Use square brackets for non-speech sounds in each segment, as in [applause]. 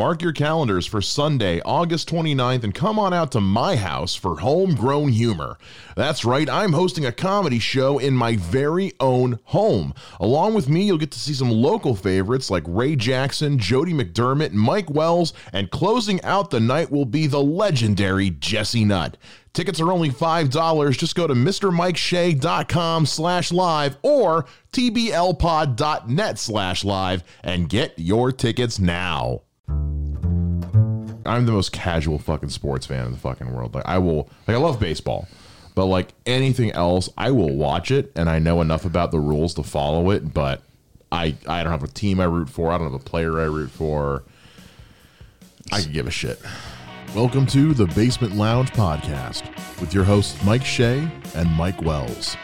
Mark your calendars for Sunday, August 29th, and come on out to my house for homegrown humor. That's right, I'm hosting a comedy show in my very own home. Along with me, you'll get to see some local favorites like Ray Jackson, Jody McDermott, Mike Wells, and closing out the night will be the legendary Jesse Nutt. Tickets are only $5. Just go to MrMikeShea.com slash live or TBLpod.net slash live and get your tickets now. I'm the most casual fucking sports fan in the fucking world. Like I will like I love baseball, but like anything else, I will watch it and I know enough about the rules to follow it, but I I don't have a team I root for, I don't have a player I root for. I could give a shit. Welcome to the Basement Lounge podcast with your hosts Mike Shea and Mike Wells.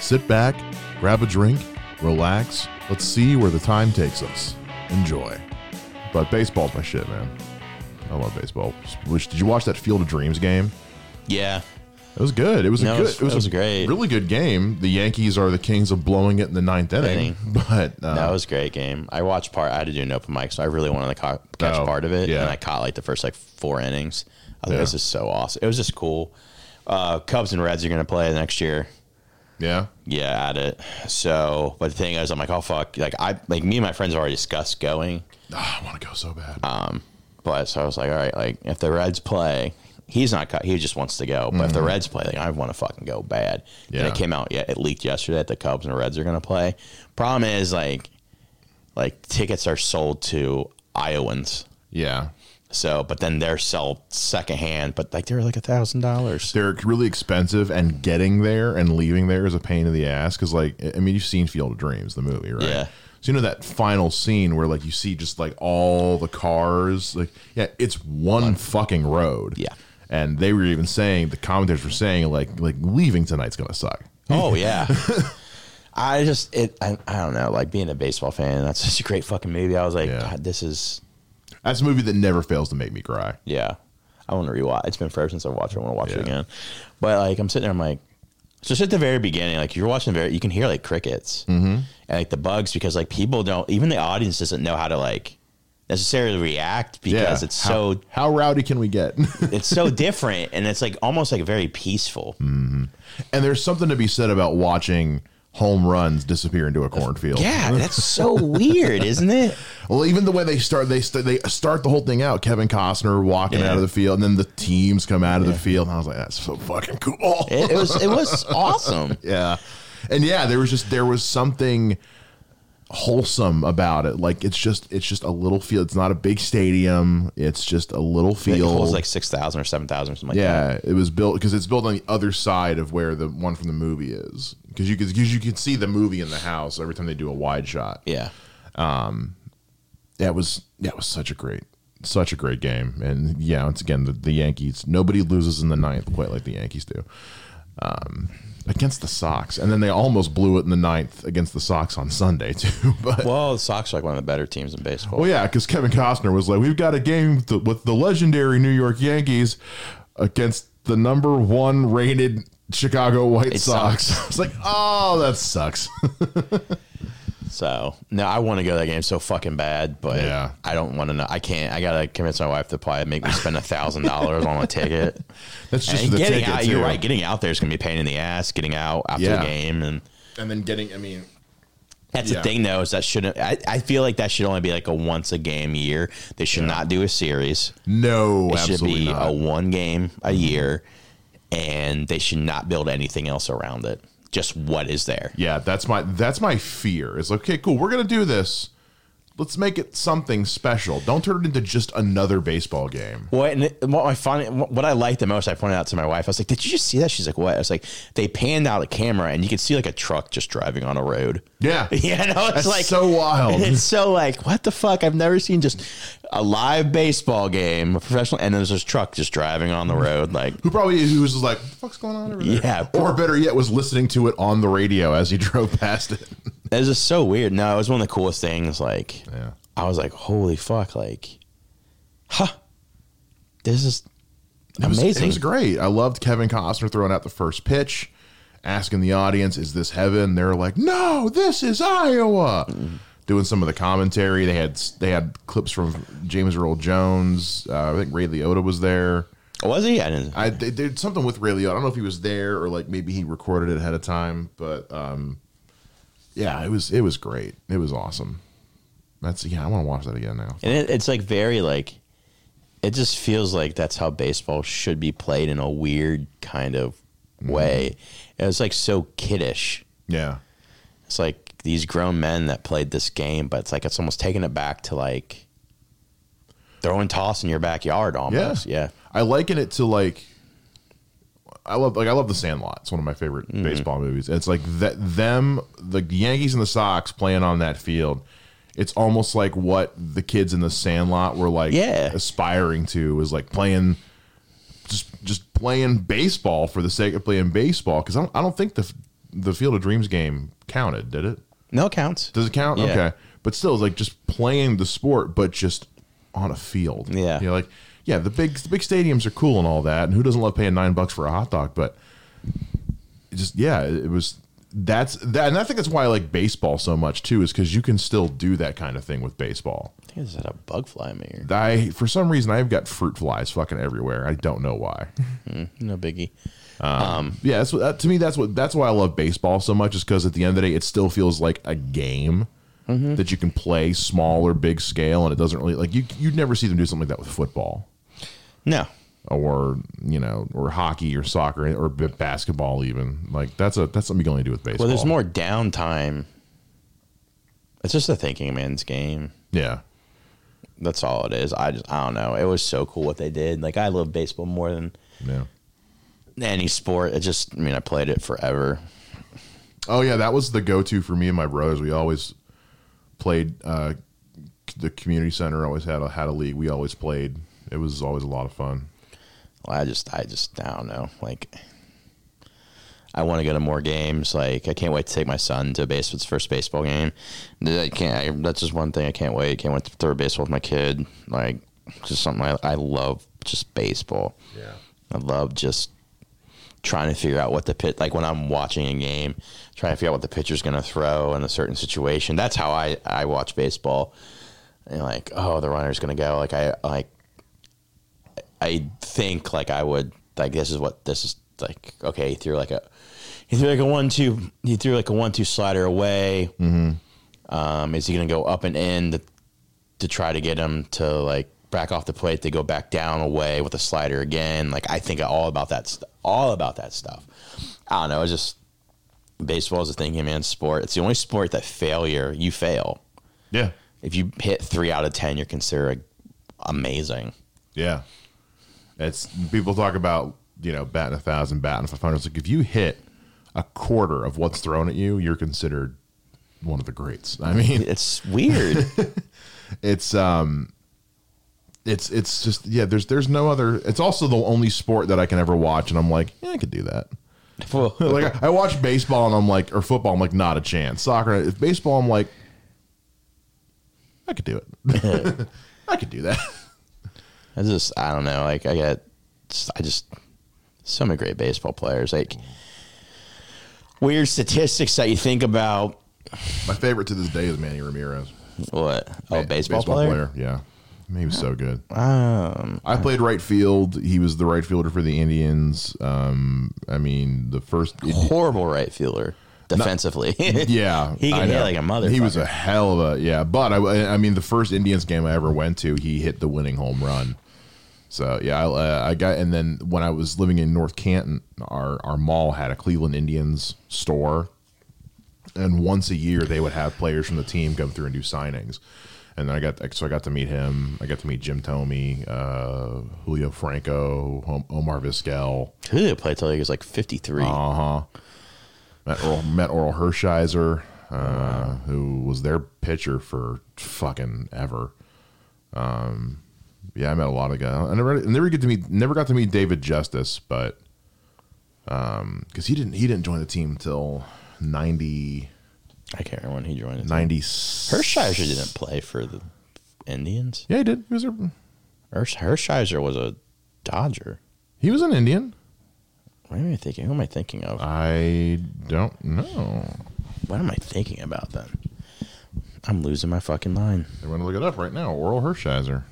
Sit back, grab a drink, relax. Let's see where the time takes us. Enjoy. But baseball's my shit, man. I love baseball. Did you watch that Field of Dreams game? Yeah. It was good. It was No, a it good. was- It was, it was a great. really good game. The Yankees are the kings of blowing it in the ninth inning, but uh, That was a great game. I watched part. I had to do an open mic, so I really wanted to ca- catch Oh, part of it. yeah. And I caught like the first like four innings. I was Yeah. this is so awesome. It was just cool. Uh, Cubs and Reds are going to play next year. yeah, Yeah, at it. So, but the thing is, I'm like, oh fuck. Like I, like me and my friends have already discussed going. Ah, I want to go so bad. Uh, But so I was like, all right, like if the Reds play, he's not. cut. He just wants to go. But if the Reds play, like I want to fucking go bad. And Mm-hmm. It came out. Yeah, it leaked yesterday that the Cubs and the Reds are going to play. Problem is, like, like tickets are sold to Iowans. yeah, So, but then they're sold secondhand. But like they're like a thousand dollars. they're really expensive, and getting there and leaving there is a pain in the ass. Because, like, I mean, you've seen Field of Dreams, the movie, right? Yeah. So you know that final scene where like you see just like all the cars, like yeah, it's one fucking road. Yeah. And they were even saying the commentators were saying like like leaving tonight's gonna suck. Oh yeah. [laughs] I just it. I, I don't know. Like being a baseball fan, that's [laughs] such a great fucking movie. I was like, Yeah. God, this is That's a movie that never fails to make me cry. Yeah. I want to rewatch. It's been forever since I watched it. I want to watch Yeah. it again. But like, I'm sitting there. I'm like, just at the very beginning, like you're watching the very, you can hear like crickets Mm-hmm. and like the bugs because like people don't, even the audience doesn't know how to like necessarily react because it's how, so how rowdy can we get? [laughs] it's so different and it's like almost like very peaceful. and there's something to be said about watching home runs disappear into a cornfield. Yeah, [laughs] that's so weird, isn't it? Well, even the way they start, they st- they start the whole thing out. Kevin Costner walking Yeah. out of the field, and then the teams come out of the field, and I was like, "That's so fucking cool." It, it was it was [laughs] awesome. yeah, and yeah, there was just there was something wholesome about it. Like it's just it's just a little field. It's not a big stadium. It's just a little It field. holds like six thousand or seven thousand or something like that. yeah, it was built because it's built on the other side of where the one from the movie is. Because you could because you can see the movie in the house every time they do a wide shot. Yeah. Um, that was that was such a great such a great game and yeah once again the, the yankees nobody loses in the ninth quite like the yankees do um, against the sox and then they almost blew it in the ninth against the sox on sunday [laughs] too but Well, the Sox are like one of the better teams in baseball. well yeah because kevin costner was like we've got a game with the, with the legendary new york yankees against the number one rated chicago white It sox sucks. [laughs] it's like oh that sucks [laughs] So no, I want to go to that game so fucking bad, but Yeah. I don't want to know. I can't. I gotta convince my wife to probably make me spend a thousand dollars on a ticket. [laughs] that's just and the getting ticket out, you're right. Getting out there is gonna be a pain in the ass. Getting out after Yeah. the game, and and then getting i mean that's Yeah. the thing though is that shouldn't. I, I feel like that should only be like a once a game year. They should not do a series. no It should be not a one game a mm-hmm. year, and they should not build anything else around it. Just what is there. Yeah, that's my that's my fear. Is like, okay, cool, we're gonna do this. Let's make it something special. Don't turn it into just another baseball game. Well, and what I find, what I like the most, I pointed out to my wife. I was like, "Did you just see that?" She's like, "What?" I was like, "They panned out a camera, and you could see like a truck just driving on a road." Yeah, [laughs] Yeah, no, it's that's like so wild. [laughs] It's so like, what the fuck? I've never seen just a live baseball game, a professional, and there's this truck just driving on the road. Like, Who probably who was just like, what the fuck's going on over there? Yeah. Or better yet, was listening to it on the radio as he [laughs] drove past it. It's just so weird. No, it was one of the coolest things. Like, Yeah. I was like, holy fuck! Like, huh? This is It was, amazing. It was great. I loved Kevin Costner throwing out the first pitch, asking the audience, "Is this heaven?" They're like, "No, this is Iowa." doing some of the commentary. They had they had clips from James Earl Jones. Uh, I think Ray Liotta was there. Was he? I didn't. I they did something with Ray Liotta. I don't know if he was there or like maybe he recorded it ahead of time, but um, yeah, it was it was great. It was awesome. That's yeah, I want to watch that again now. and it, it's like very like. It just feels like that's how baseball should be played in a weird kind of mm-hmm. way. It was like so kiddish. Yeah, It's like these grown men that played this game, but it's like it's almost taking it back to like throwing toss in your backyard almost. Yeah. Yeah. I liken it to like I love like I love the Sandlot. It's one of my favorite Mm-hmm. baseball movies. It's like that them the Yankees and the Sox playing on that field. It's almost like what the kids in the Sandlot were like Yeah. aspiring to was like playing just just playing baseball for the sake of playing baseball because I don't I don't think the the Field of Dreams game counted, did it? No it counts. Does it count? Yeah. Okay. But still, it's like just playing the sport, but just on a field. Yeah. You're like, yeah, the big the big stadiums are cool and all that. And who doesn't love paying nine bucks for a hot dog? But just yeah, it was that's that and I think that's why I like baseball so much too, is because you can still do that kind of thing with baseball. I think I just had a bug fly in my ear. I for some reason I've got fruit flies fucking everywhere. I don't know why. Hmm, no biggie. Um, um, yeah, that's what, that, to me. That's what that's why I love baseball so much. Is because at the end of the day, it still feels like a game mm-hmm. that you can play small or big scale, and it doesn't really like you. You'd never see them do something like that with football No. or you know or hockey or soccer or basketball even. Like that's a that's something you can only do with baseball. Well, there's more downtime. It's just a thinking man's game. Yeah, That's all it is. I just I don't know. It was so cool what they did. Like I love baseball more than yeah. any sport. It just I mean I played it forever. Oh yeah, that was the go-to for me and my brothers. We always played. uh The community center always had a had a league. We always played. It was always a lot of fun. Well, I just I just I don't know. Like I want to go to more games. Like I can't wait to take my son to base his first baseball game. I can't. I, that's just one thing I can't wait. Can't wait to throw baseball with my kid. Like just something I, I love. Just baseball. Yeah. I love just trying to figure out what the pit like when I'm watching a game, trying to figure out what the pitcher's going to throw in a certain situation. That's how I I watch baseball. And like, oh, the runner's going to go. Like I like I think like I would like this is what this is like. Okay, he threw like a he threw like a one two. He threw like a one two slider away. Mm-hmm. Um, is he going to go up and in to, to try to get him to like back off the plate to go back down away with a slider again? Like I think all about that. St- all about that stuff. I don't know. It's just baseball is a thinking man's sport. It's the only sport that failure you fail. Yeah. If you hit three out of ten, you're considered amazing. Yeah. It's people talk about, you know, batting a thousand, batting five hundred. It's like if you hit a quarter of what's thrown at you, you're considered one of the greats. I mean, It's weird. [laughs] it's um it's it's just yeah, there's there's no other it's also the only sport that I can ever watch and I'm like, yeah, I could do that. [laughs] Like I, I watch baseball and I'm like or football, I'm like, not a chance. Soccer if baseball I'm like I could do it. [laughs] I could do that. I just I don't know. Like I get I just so many great baseball players. Like weird statistics that you think about. My favorite to this day is Manny Ramirez. What? Oh, baseball, player. Yeah. He was so good. Um, I played right field. He was the right fielder for the Indians. Um, I mean, the first. [laughs] horrible right fielder defensively. [laughs] yeah, [laughs] He can hit like a motherfucker. He was a hell of a yeah. But I, I mean, the first Indians game I ever went to, he hit the winning home run. So yeah, I, uh, I got and then when I was living in North Canton, our our mall had a Cleveland Indians store, and once a year they would have players from the team come through and do signings. And then I got so I got to meet him. I got to meet Jim Thome, uh, Julio Franco, Omar Vizquel. Julio played till he was like fifty three. Uh huh. Met Orel, met Orel Hershiser, uh, who was their pitcher for fucking ever. Um, yeah, I met a lot of guys. I never, never get to meet, never got to meet David Justice, but um, because he didn't, he didn't join the team until 90, I can't remember when he joined. 90 Hershiser didn't play for the Indians. Yeah, he did. He was a, Hersh, Hershiser was a Dodger. he was an Indian. What am I thinking? Who am I thinking of? I don't know. What am I thinking about then? I'm losing my fucking mind. I want to look it up right now. Orel Hershiser.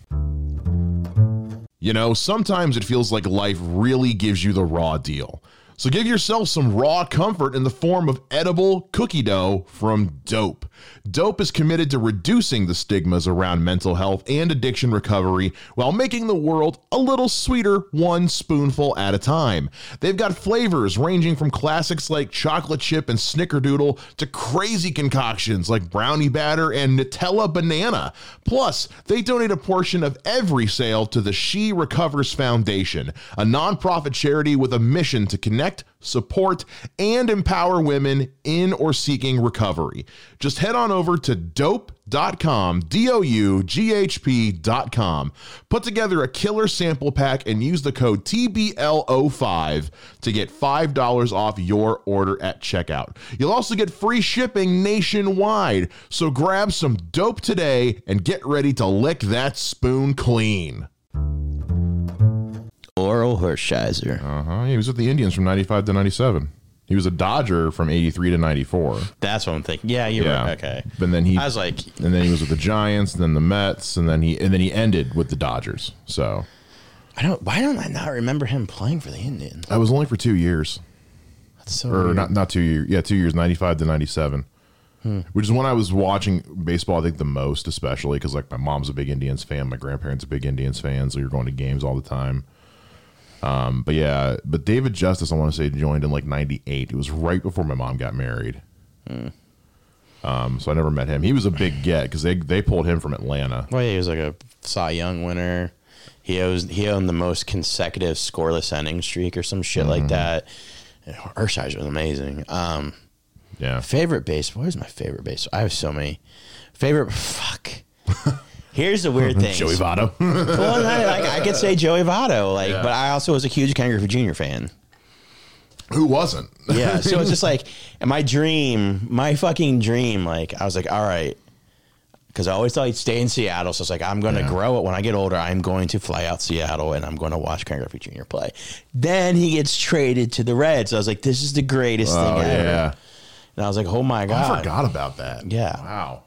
You know, sometimes it feels like life really gives you the raw deal. So give yourself some raw comfort in the form of edible cookie dough from DOUGHP. DOUGHP is committed to reducing the stigmas around mental health and addiction recovery while making the world a little sweeter one spoonful at a time. They've got flavors ranging from classics like chocolate chip and snickerdoodle to crazy concoctions like brownie batter and Nutella banana. Plus, they donate a portion of every sale to the She Recovers Foundation, a nonprofit charity with a mission to connect support, and empower women in or seeking recovery. Just head on over to doughp.com, D O U G H P.com. Put together a killer sample pack and use the code TBL05 to get $5 off your order at checkout. You'll also get free shipping nationwide. So grab some dope today and get ready to lick that spoon clean. Orel Hershiser. Uh huh. He was with the Indians from 95 to 97. He was a Dodger from 83 to 94. That's what I'm thinking. Yeah, you're Yeah. right. Okay. But then he I was like, and then he was with the Giants, and then the Mets, and then he and then he ended with the Dodgers. So I don't. Why don't I not remember him playing for the Indians? I was only for two years, That's so or weird. not not two years. Yeah, two years, 95 to 97. Which is when I was watching baseball, I think the most, especially because like my mom's a big Indians fan, my grandparents are big Indians fans, so you're going to games all the time. Um, but yeah, but David Justice, I want to say, joined in like '98. It was right before my mom got married. Um, so I never met him. He was a big get because they they pulled him from Atlanta. Well, yeah, he was like a Cy Young winner. He owes he owned the most consecutive scoreless inning streak or some shit Mm-hmm. like that. And Hershiser was amazing. Um, Yeah, favorite base. What is my favorite base? I have so many. Favorite. [laughs] Fuck. Here's the weird thing. [laughs] Joey Votto. [laughs] well, I, like, I could say Joey Votto, like, Yeah. but I also was a huge Ken Griffey Jr. fan. Who wasn't? Yeah, so it's just like [laughs] and my dream, my fucking dream. Like I was like, all right, because I always thought he'd stay in Seattle. So it's like I'm going to Yeah. grow it when I get older. I'm going to fly out Seattle and I'm going to watch Ken Griffey Jr. play. Then he gets traded to the Reds. I was like, this is the greatest Oh thing ever. And I was like, oh my god, I forgot about that. Yeah. Wow.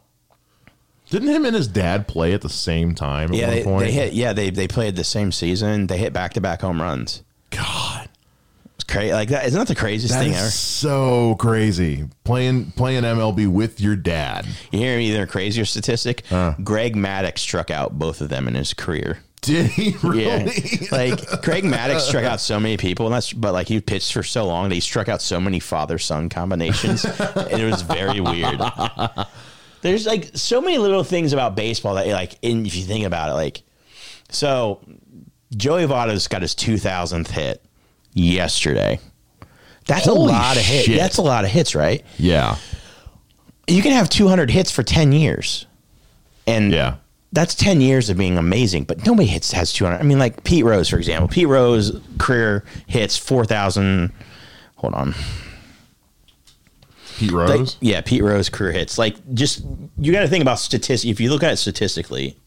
Didn't him and his dad play at the same time at Yeah, one they, point? they hit. Yeah, they they played the same season. They hit back to back home runs. God, It's crazy. Like that. Isn't that the craziest that thing ever? so crazy. Playing playing MLB with your dad. You hear me either crazier statistic? Uh. Greg Maddux struck out both of them in his career. Did he [laughs] really? Yeah, [laughs] like Greg Maddux struck out so many people, and that's but like he pitched for so long that he struck out so many father son combinations, [laughs] it was very weird. There's like so many little things about baseball that like, in, if you think about it, like so, Joey Votto's got his 2000th hit yesterday. That's Holy a lot of hits. That's a lot of hits, right? yeah. You can have 200 hits for 10 years, and Yeah. that's 10 years of being amazing, but nobody hits has 200. I mean, like Pete Rose, for example. Pete Rose career hits 4,000. Hold on. Pete Like, Rose. yeah, Pete Rose career hits. Like, just, you got to think about statistics. If you look at it statistically,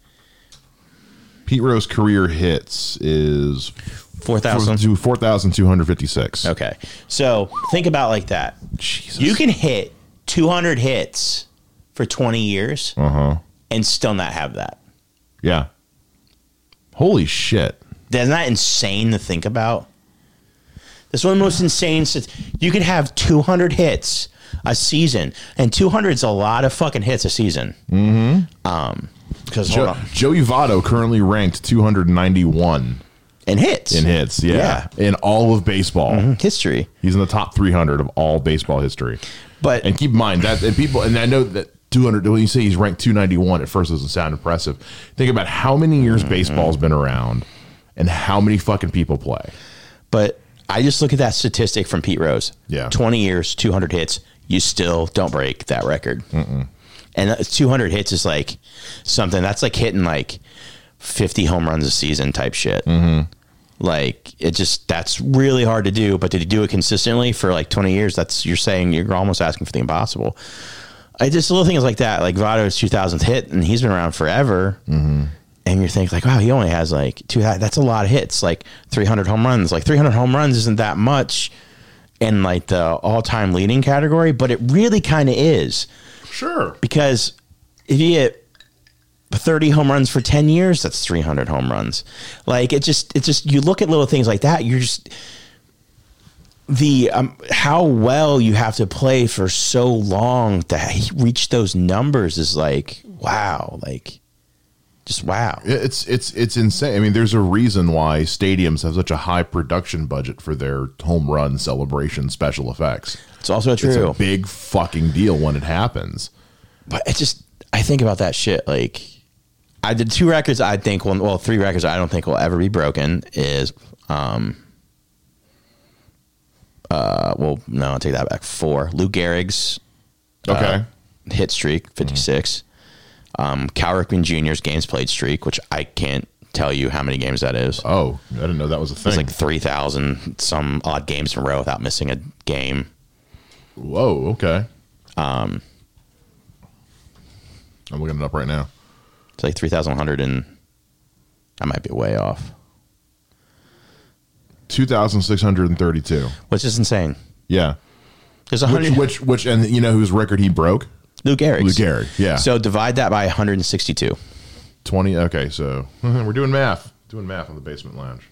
Pete Rose career hits is 4,000. to four thousand two hundred fifty six. Okay. So think about like that. Jesus. You can hit 200 hits for 20 years Uh huh. and still not have that. Yeah. Holy shit. Isn't that insane to think about? That's one of the most insane. You can have 200 hits a season, and 200 is a lot of fucking hits a season. Mm-hmm. Um, because hold Jo- Joey Votto currently ranked two hundred ninety one in hits in hits. Yeah. In all of baseball. history, He's in the top 300 of all baseball history. but And keep in mind that and people, and I know that 200, when you say he's ranked 291, at first doesn't sound impressive. Think about how many Mm-hmm. years baseball's been around and how many fucking people play. but I just look at that statistic from Pete Rose. Yeah. 20 years, 200 hits. You still don't break that record. And uh, 200 hits is like something that's like hitting like 50 home runs a season type shit. Like it just that's really hard to do. But to do it consistently for like 20 years, that's you're saying you're almost asking for the impossible. I just little things like that, like Votto's 2000th hit, and he's been around forever. And you're thinking like, wow, he only has like two. That's a lot of hits, like 300 home runs. Like 300 home runs isn't that much in like the all-time leading category, but it really kind of is Sure. because if you get 30 home runs for 10 years, that's 300 home runs. Like it just, it just, you look at little things like that, you're just, the um, how well you have to play for so long to reach those numbers is like wow like just wow It's it's it's insane. I mean, there's a reason why stadiums have such a high production budget for their home run celebration special effects. it's also It's true a big fucking deal when it happens. but it just i think about that shit like i did two records i think will well three records i don't think will ever be broken is um uh well no i'll take that back four lou gehrig's Okay. uh, hit streak 56 um cal ripken jr's games played streak which i can't tell you how many games that is oh, I didn't know that was a thing. It's like 3,000 some odd games in a row without missing a game. Whoa. Okay. Um, I'm looking it up right now. It's like 3,100 and I might be way off, Two thousand six hundred and thirty-two. which is insane. Yeah. There's a Which, hundred. which, which, and you know whose record he broke? Lou Gehrig. Lou Gehrig. Yeah. So divide that by 162. 20 okay so [laughs] we're doing math doing math on the basement lounge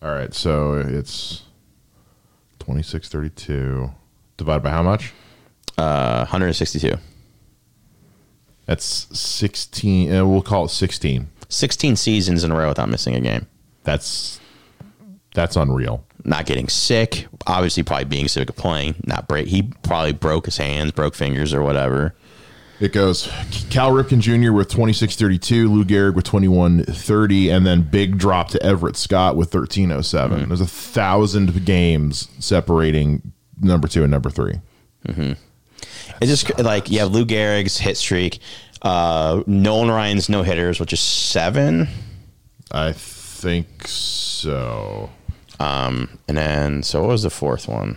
all right so it's 2632 divided by how much Uh, 162. that's 16 uh, we'll call it 16 16 seasons in a row without missing a game. that's that's unreal Not getting sick. Obviously, probably being sick of playing. Not break. He probably broke his hands, broke fingers, or whatever. it goes cal ripken jr with 2632 lou gehrig with 2130 and then big drop to everett scott with 1307 there's a thousand games separating number two and number three It's just like you have Lou Gehrig's hit streak, uh, Nolan Ryan's no hitters, which is seven. i think so Um, and then so what was the fourth one?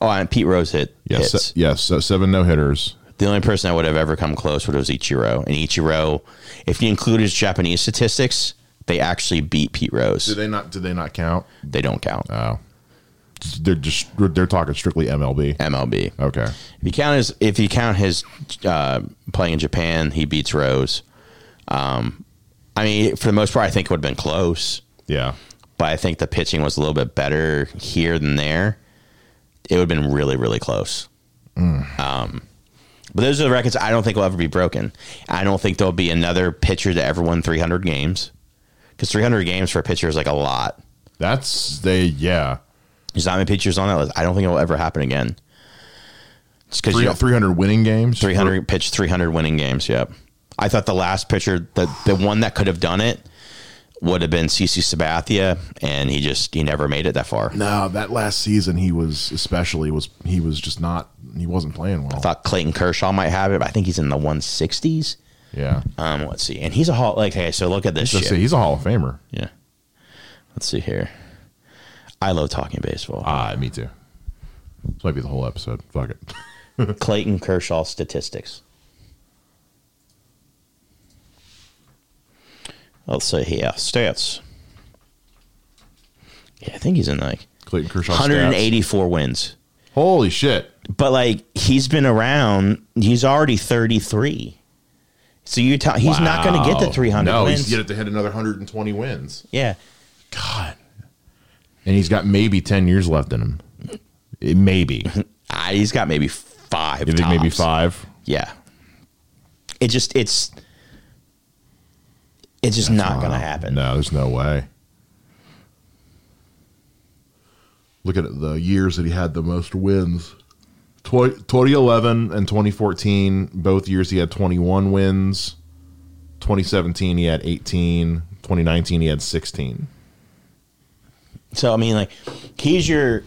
Oh, and Pete Rose hit Yes, hits. se- yes, so seven no hitters. The only person that would have ever come close was Ichiro. And Ichiro, if you include his Japanese statistics, they actually beat Pete Rose. Did they not? Did they not count? They don't count. Oh, they're just they're talking strictly MLB. MLB. Okay, If you count his, if you count his uh, playing in Japan, he beats Rose. Um, I mean, for the most part, I think it would have been close. yeah, but I think the pitching was a little bit better here than there. It would have been really, really close. Um, but those are the records I don't think will ever be broken. I don't think there'll be another pitcher to ever win 300 games because 300 games for a pitcher is like a lot. that's they. Yeah, There's not many pitchers on that list. I don't think it will ever happen again. Just because you three hundred winning games. 300 pitch 300 winning games. Yep. I thought the last pitcher, the the one that could have done it, would have been CC Sabathia, and he just he never made it that far. No, that last season he was especially was he was just not he wasn't playing well. I thought Clayton Kershaw might have it, but I think he's in the 160s. yeah, Um, let's see, and he's a hall. Like, hey, so look at this shit. say he's a Hall of Famer. Yeah, let's see here. I love talking baseball. Ah, me too. This might be the whole episode. Fuck it. [laughs] Clayton Kershaw statistics. Let's see here stats. Yeah, I think he's in like Clayton Kershaw. stats. 184 wins. Holy shit! But like he's been around, he's already 33. So you tell he's not going to get to 300 No, wins. he's get to hit another 120 wins. yeah. God. And he's got maybe 10 years left in him. It- maybe. [laughs] Ah, he's got maybe five. You think maybe five? Yeah. It just it's it's just not going to happen. No, there's no way. Look at the years that he had the most wins. 2011 and 2014, both years he had 21 wins. 2017 he had 18. 2019 he had 16. So I mean, like, he's your,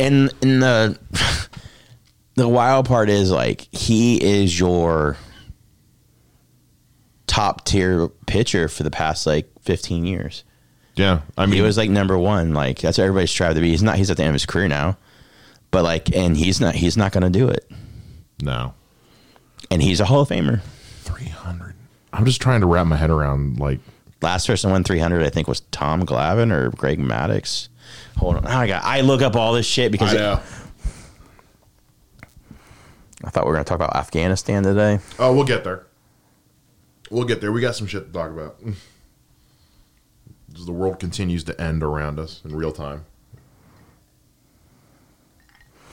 and and the [laughs] the wild part is like he is your top tier pitcher for the past like fifteen years. Yeah, I mean, He was like number one. Like that's what everybody's strived to be. He's not. He's at the end of his career now, but like, and he's not. He's not going to do it. no. And he's a Hall of Famer. 300. I'm just trying to wrap my head around like Last person won 300, I think, was Tom Glavine or Greg Maddux. Hold on, oh, I got. I look up all this shit because know. I thought we were going to talk about Afghanistan today. Oh, we'll get there. We'll get there. We got some shit to talk about. The world continues to end around us in real time.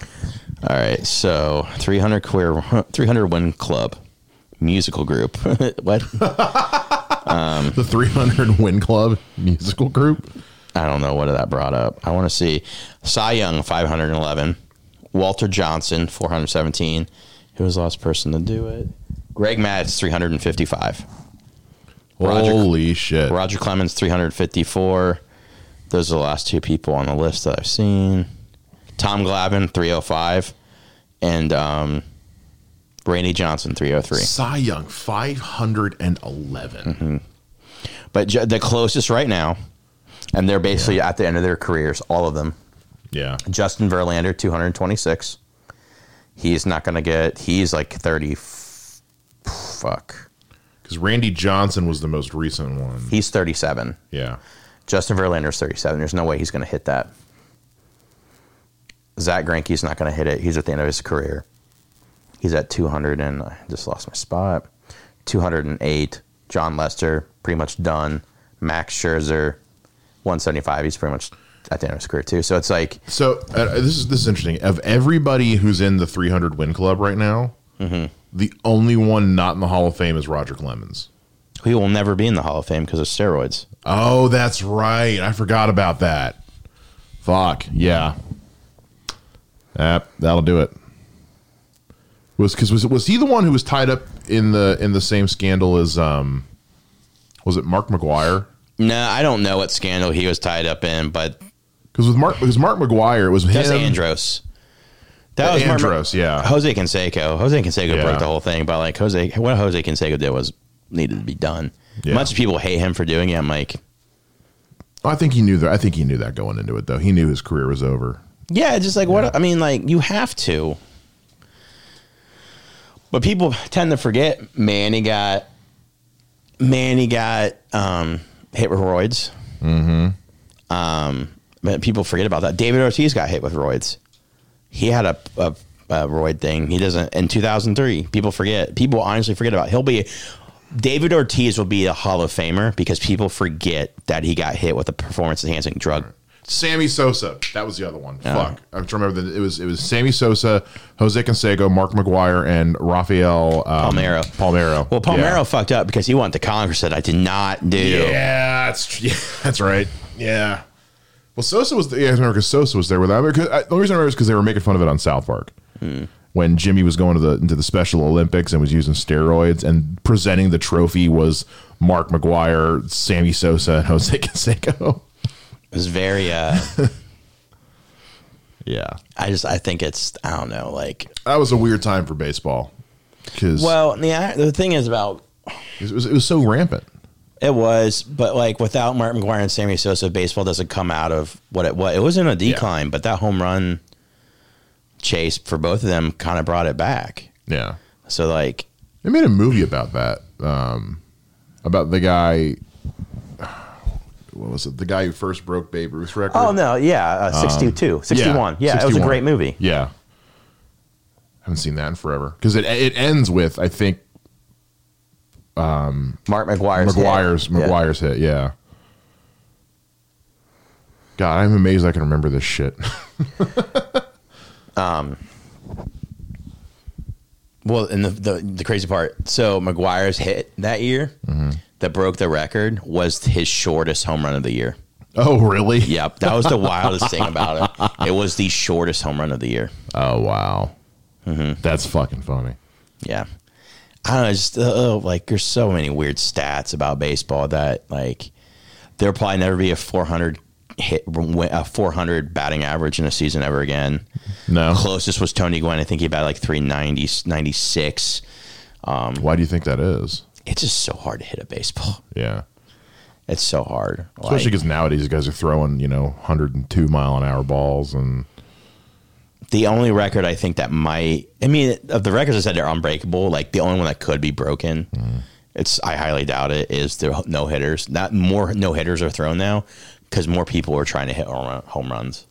All right, so 300 queer 300 win club musical group. [laughs] what? Um, the 300 Win Club musical group. I don't know what that brought up. I want to see Cy Young 511, Walter Johnson 417. Who was the last person to do it? Greg Maddux 355. Roger- Holy shit. Roger Clemens 354. Those are the last two people on the list that I've seen. Tom Glavine 305 and um, Randy Johnson 303. Cy Young 511. But ju- the closest right now, and they're basically at the end of their careers, all of them. Yeah. Justin Verlander 226. He's not going to get. He's like 30. Fuck. Because Randy Johnson was the most recent one. He's 37. Yeah. Justin Verlander's 37. There's no way he's going to hit that. Zack Greinke's not going to hit it. He's at the end of his career. He's at 200 and I just lost my spot. 208. Jon Lester, pretty much done. Max Scherzer, 175. He's pretty much at the end of his career too. So it's like, So uh, this is this is interesting. Of everybody who's in the 300 Win Club right now, the only one not in the Hall of Fame is Roger Clemens. he will never be in the Hall of Fame because of steroids. Oh, that's right. I forgot about that. Fuck. Yeah. Yep, that'll do it. Was because was was he the one who was tied up in the in the same scandal as um was it Mark McGwire? No, I don't know what scandal he was tied up in, but Because with Mark because Mark McGwire it was that's him. Andros. That was Mark- Andros, yeah. Jose Canseco. Jose Canseco Yeah. broke the whole thing, but like Jose, what Jose Canseco did was needed to be done. Yeah. Much people hate him for doing it. I'm like, I think he knew that. I think he knew that going into it though. He knew his career was over. yeah, just like what I mean, like you have to. But people tend to forget Manny got Manny got um, hit with roids. Mm-hmm. Um, but people forget about that. David Ortiz got hit with roids. He had a, a, a roid thing. He doesn't in 2003. People forget. People honestly forget about. He'll be David Ortiz will be a Hall of Famer because people forget that he got hit with a performance enhancing drug. Sammy Sosa. That was the other one. Fuck. I'm trying to remember that it was it was Sammy Sosa, Jose Canseco, Mark McGwire, and Rafael um, Palmeiro. Palmero. Well, Palmeiro Yeah. fucked up because he went to Congress said I did not do. Yeah, that's [laughs] yeah, that's right. Yeah. Well, Sosa was the, yeah, I remember because Sosa was there with that. Because, I, the only reason I remember is because they were making fun of it on South Park when Jimmy was going to the into the Special Olympics and was using steroids and presenting the trophy was Mark McGwire, Sammy Sosa, and Jose Canseco. It was very. uh [laughs] Yeah, I just I think it's I don't know like that was a weird time for baseball because well yeah the thing is about it was it was so rampant. It was but like without Martin McGwire and Sammy Sosa baseball doesn't come out of what it was it was in a decline but that home run chase for both of them kind of brought it back Yeah, so like they made a movie about that. Um, about the guy. What was it? The guy who first broke Babe Ruth's record. oh no yeah uh, 62 61 yeah, it was a great movie Yeah. I haven't seen that in forever. Because it it ends with, I think, Mark McGwire's hit. McGwire's Yeah. McGwire's hit. Yeah. God, I'm amazed I can remember this shit. [laughs] um. Well, and the, the the crazy part, so McGwire's hit that year Mm-hmm. that broke the record was his shortest home run of the year. oh, really? Yep, that was the wildest thing about it. [laughs] It was the shortest home run of the year. Oh, wow. Mm-hmm. That's fucking funny. Yeah, I don't know. Just uh, like there's so many weird stats about baseball that like there'll probably never be a 400 hit a 400 batting average in a season ever again. No. Closest was Tony Gwynn. I think he batted like 390, 96. Why do you think that is? It's just so hard to hit a baseball. Yeah. It's so hard. Especially Like, because nowadays guys are throwing, you know, 102 mile an hour balls and the only record I think that might, I mean, of the records I said they're unbreakable, like the only one that could be broken, hmm. it's, I highly doubt it, is the no hitters. Not more no hitters are thrown now because more people are trying to hit home runs.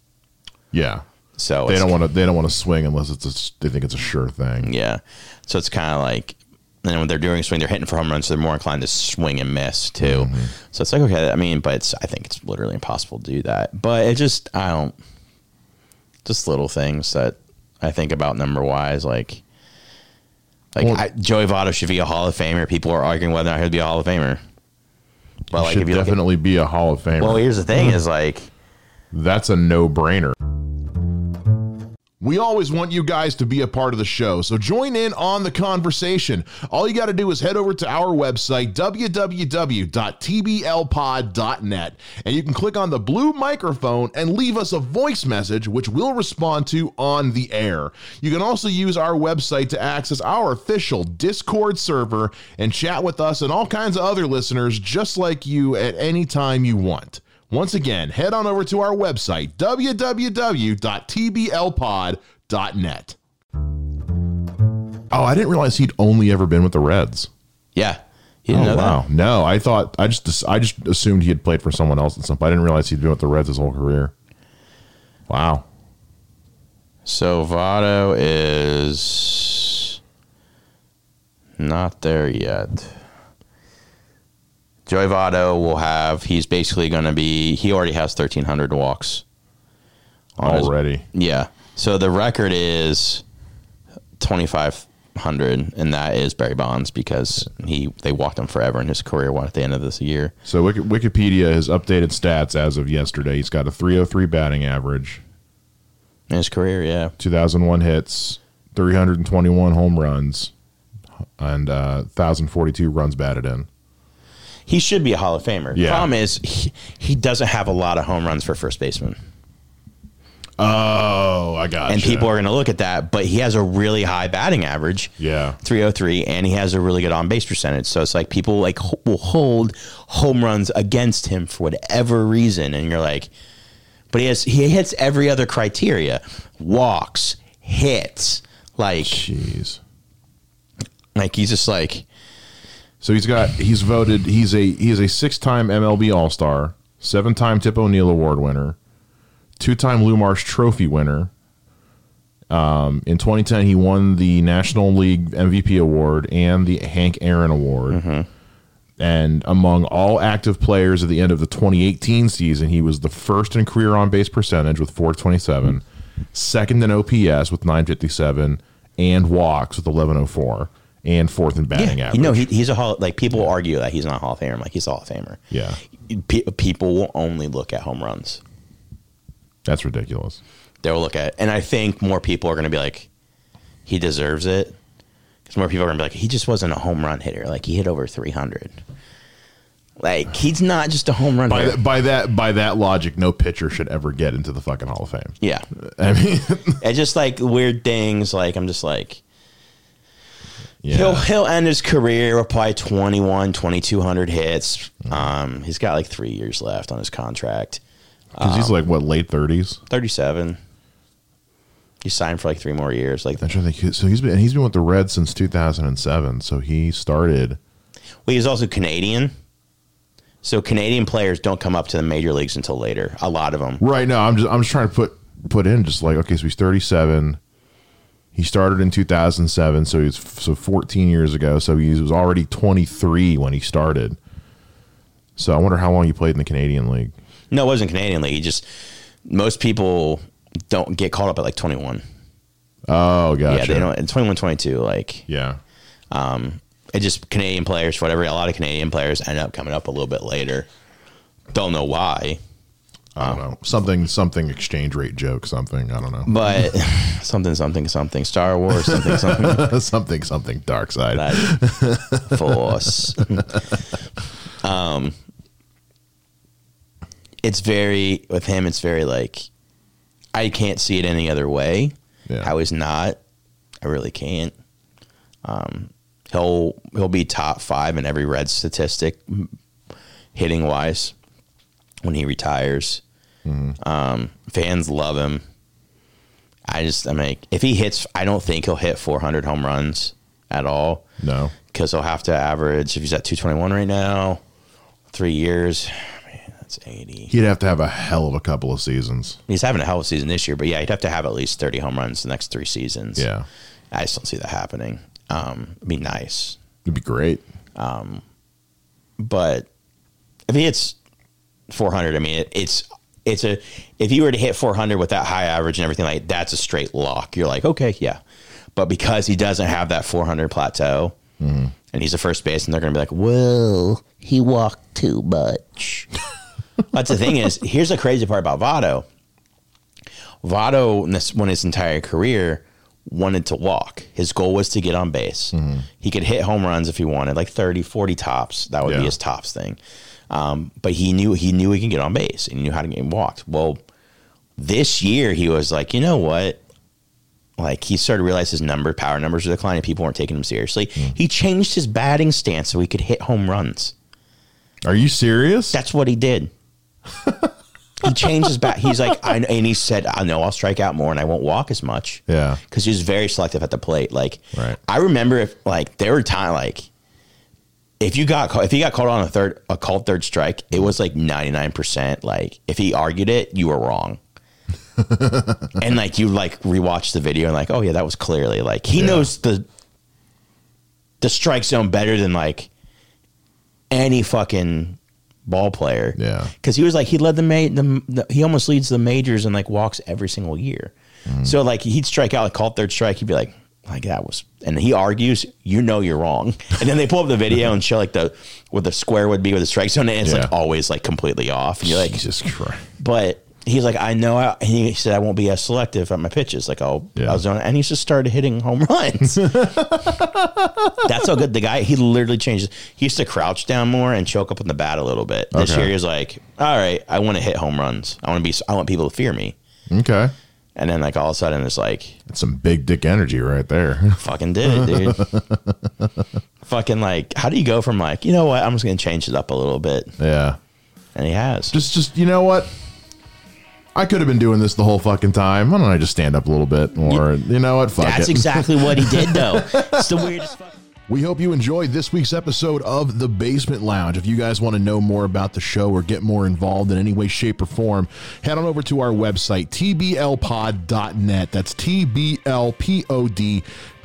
yeah. So They don't want to. They don't want to swing unless it's a, they think it's a sure thing. Yeah. So it's kind of like And when they're doing swing, they're hitting for home runs, so they're more inclined to swing and miss too. Mm-hmm. So it's like okay, I mean, but it's I think it's literally impossible to do that. But it just I don't just little things that I think about number wise, like like Well- I, Joey Votto should be a Hall of Famer. People are arguing whether or not he'd be a Hall of Famer. But like Should look at, definitely be a Hall of Famer. well, here's the thing: is like That's a no brainer. We always want you guys to be a part of the show, so join in on the conversation. All you got to do is head over to our website, www.tblpod.net, and you can click on the blue microphone and leave us a voice message, which we'll respond to on the air. You can also use our website to access our official Discord server and chat with us and all kinds of other listeners just like you at any time you want. Once again, head on over to our website, www.tblpod.net. Oh, I didn't realize he'd only ever been with the Reds. yeah, Oh, know that. wow. No, I thought I just I just assumed he had played for someone else and something. I didn't realize he'd been with the Reds his whole career. Wow. So Votto is not there yet. Joey Votto will have. He's basically going to be. He already has thirteen hundred walks. on his- Already. yeah. So the record is twenty five hundred, and that is Barry Bonds because he they walked him forever in his career. One at the end of this year. So Wikipedia has updated stats as of yesterday. He's got a 303 batting average, In his career, yeah. 2001 hits, 321 home runs, and uh, 1,042 runs batted in. He should be a Hall of Famer. Yeah. Problem is, he, he doesn't have a lot of home runs for first baseman. Oh, I got and people are going to look at that. But he has a really high batting average, Yeah. 303, and he has a really good on base percentage. So it's like people like will hold home runs against him for whatever reason, and you're like, but he has he hits every other criteria: walks, hits, like Jeez. like he's just like So he's got he's voted he's a he is a six time MLB All Star, seven time Tip O'Neill Award winner, two time Lou Marsh Trophy winner. Um, in 2010, he won the National League MVP award and the Hank Aaron Award. And among all active players at the end of the 2018 season, he was the first in career on base percentage with 427, second in OPS with 957, and walks with 1104, and fourth in batting yeah, average. you know he, he's a hall like people argue that he's not a Hall of Famer. Like he's a Hall of Famer. Yeah, Pe- people will only look at home runs. that's ridiculous. they'll look at, and I think more people are going to be like, he deserves it, because more people are going to be like, he just wasn't a home run hitter. Like he hit over three hundred. Like he's not just a home run By that, by that by that logic, no pitcher should ever get into the fucking Hall of Fame. yeah, [laughs] I mean, it's just like weird things. Like I'm just like. Yeah, He'll he'll end his career with probably 21, 2200 hits. Um, he's got like three years left on his contract. because he's like what late thirties. 37. He signed for like three more years. Like I'm trying to think. So he's been he's been with the Reds since 2007. So he started. Well, he's also Canadian. So Canadian players don't come up to the major leagues until later. A lot of them. Right now, I'm just I'm just trying to put put in just like okay, so he's 37. He started in 2007, so he's so 14 years ago. So he was already 23 when he started. So I wonder how long he played in the Canadian League. No, it wasn't Canadian league. He just most people don't get called up at like 21. Oh, gotcha. Yeah, they don't. At 21, 22, like Yeah. Um, it just Canadian players, whatever. A lot of Canadian players end up coming up a little bit later. Don't know why, I don't know. Something something exchange rate joke. Something I don't know. but [laughs] something, something, something. Star Wars, something, something. [laughs] something something dark side. that [laughs] force. um, it's very with him. It's very like I can't see it any other way. Yeah. How he's not, I really can't. Um, he'll he'll be top five in every red statistic, hitting wise, when he retires. Um, fans love him. I just I mean, if he hits, I don't think he'll hit 400 home runs at all no. because he'll have to average if he's at 221 right now, three years. Man, that's 80. He'd have to have a hell of a couple of seasons. He's having a hell of a season this year, but yeah, he'd have to have at least 30 home runs the next three seasons. Yeah. I just don't see that happening. Um, it'd be nice. It'd be great. but if he hits 400, I mean, it, it's it's a if you were to hit 400 with that high average and everything like that's a straight lock. You're like, okay, yeah. But because he doesn't have that 400 plateau, mm-hmm. and he's a first base, and they're going to be like, well, he walked too much. [laughs] That's the thing is, here's the crazy part about Votto. Votto, in this one his entire career, wanted to walk. His goal was to get on base. Mm-hmm. He could hit home runs if he wanted, like 30, 40 tops. That would Yeah. be his tops thing. Um, but he knew he knew he could get on base and he knew how to get walked. Well, this year he was like, you know what? Like he started to realize his number, power numbers were declining. People weren't taking him seriously. He changed his batting stance so he could hit home runs. Are you serious? That's what he did. [laughs] he changed his bat. He's like, I, and he said, I know I'll strike out more and I won't walk as much. Yeah. Because he was very selective at the plate. Like, Right. I remember if, like, there were time, like, if you got called, if he got called on a third, a called third strike, it was like 99%. Like, if he argued it, you were wrong. [laughs] and like, you like rewatch the video and like, oh yeah, that was clearly like, he Yeah. knows the, the strike zone better than like any fucking ball player. Yeah. Because he was like, he led the, ma- the, the, he almost leads the majors and like walks every single year. Mm-hmm. So like he'd strike out, like called third strike. He'd be like, like that was, and he argues, you know, you're wrong. [laughs] And then they pull up the video and show like the, where the square would be with the strike zone. And it's Yeah. like always like completely off. And you're like, Jesus Christ. but he's like, I know. I, he said, I won't be as selective at my pitches. Like, I'll, Yeah. I'll zone. it. And he just started hitting home [laughs] runs. That's how good the guy, he literally changes. He used to crouch down more and choke up on the bat a little bit. This Okay. year, he was like, all right, I want to hit home runs. I want to be, I want people to fear me. Okay. And then, like, all of a sudden, it's like, That's some big dick energy right there. [laughs] fucking did it, dude. [laughs] fucking, like, how do you go from, like, you know what? I'm just going to change it up a little bit. yeah. And he has. Just, just you know what? I could have been doing this the whole fucking time. Why don't I just stand up a little bit? Or you know what? Fuck That's it. exactly what he did, though. [laughs] It's the weirdest fucking. We hope you enjoyed this week's episode of The Basement Lounge. If you guys want to know more about the show or get more involved in any way, shape, or form, head on over to our website, tblpod.net. That's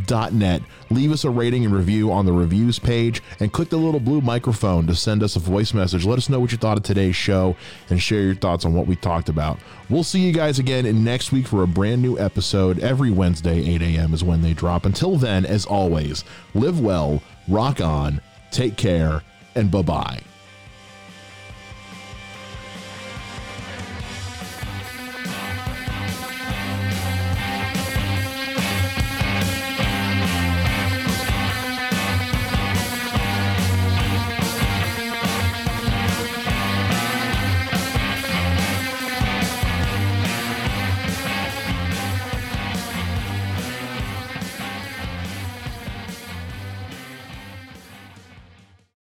tblpod.net. Leave us a rating and review on the reviews page and click the little blue microphone to send us a voice message. Let us know what you thought of today's show and share your thoughts on what we talked about. We'll see you guys again in next week for a brand new episode. Every Wednesday, 8 a.m. is when they drop. Until then, as always, live well, rock on, take care, and bye bye.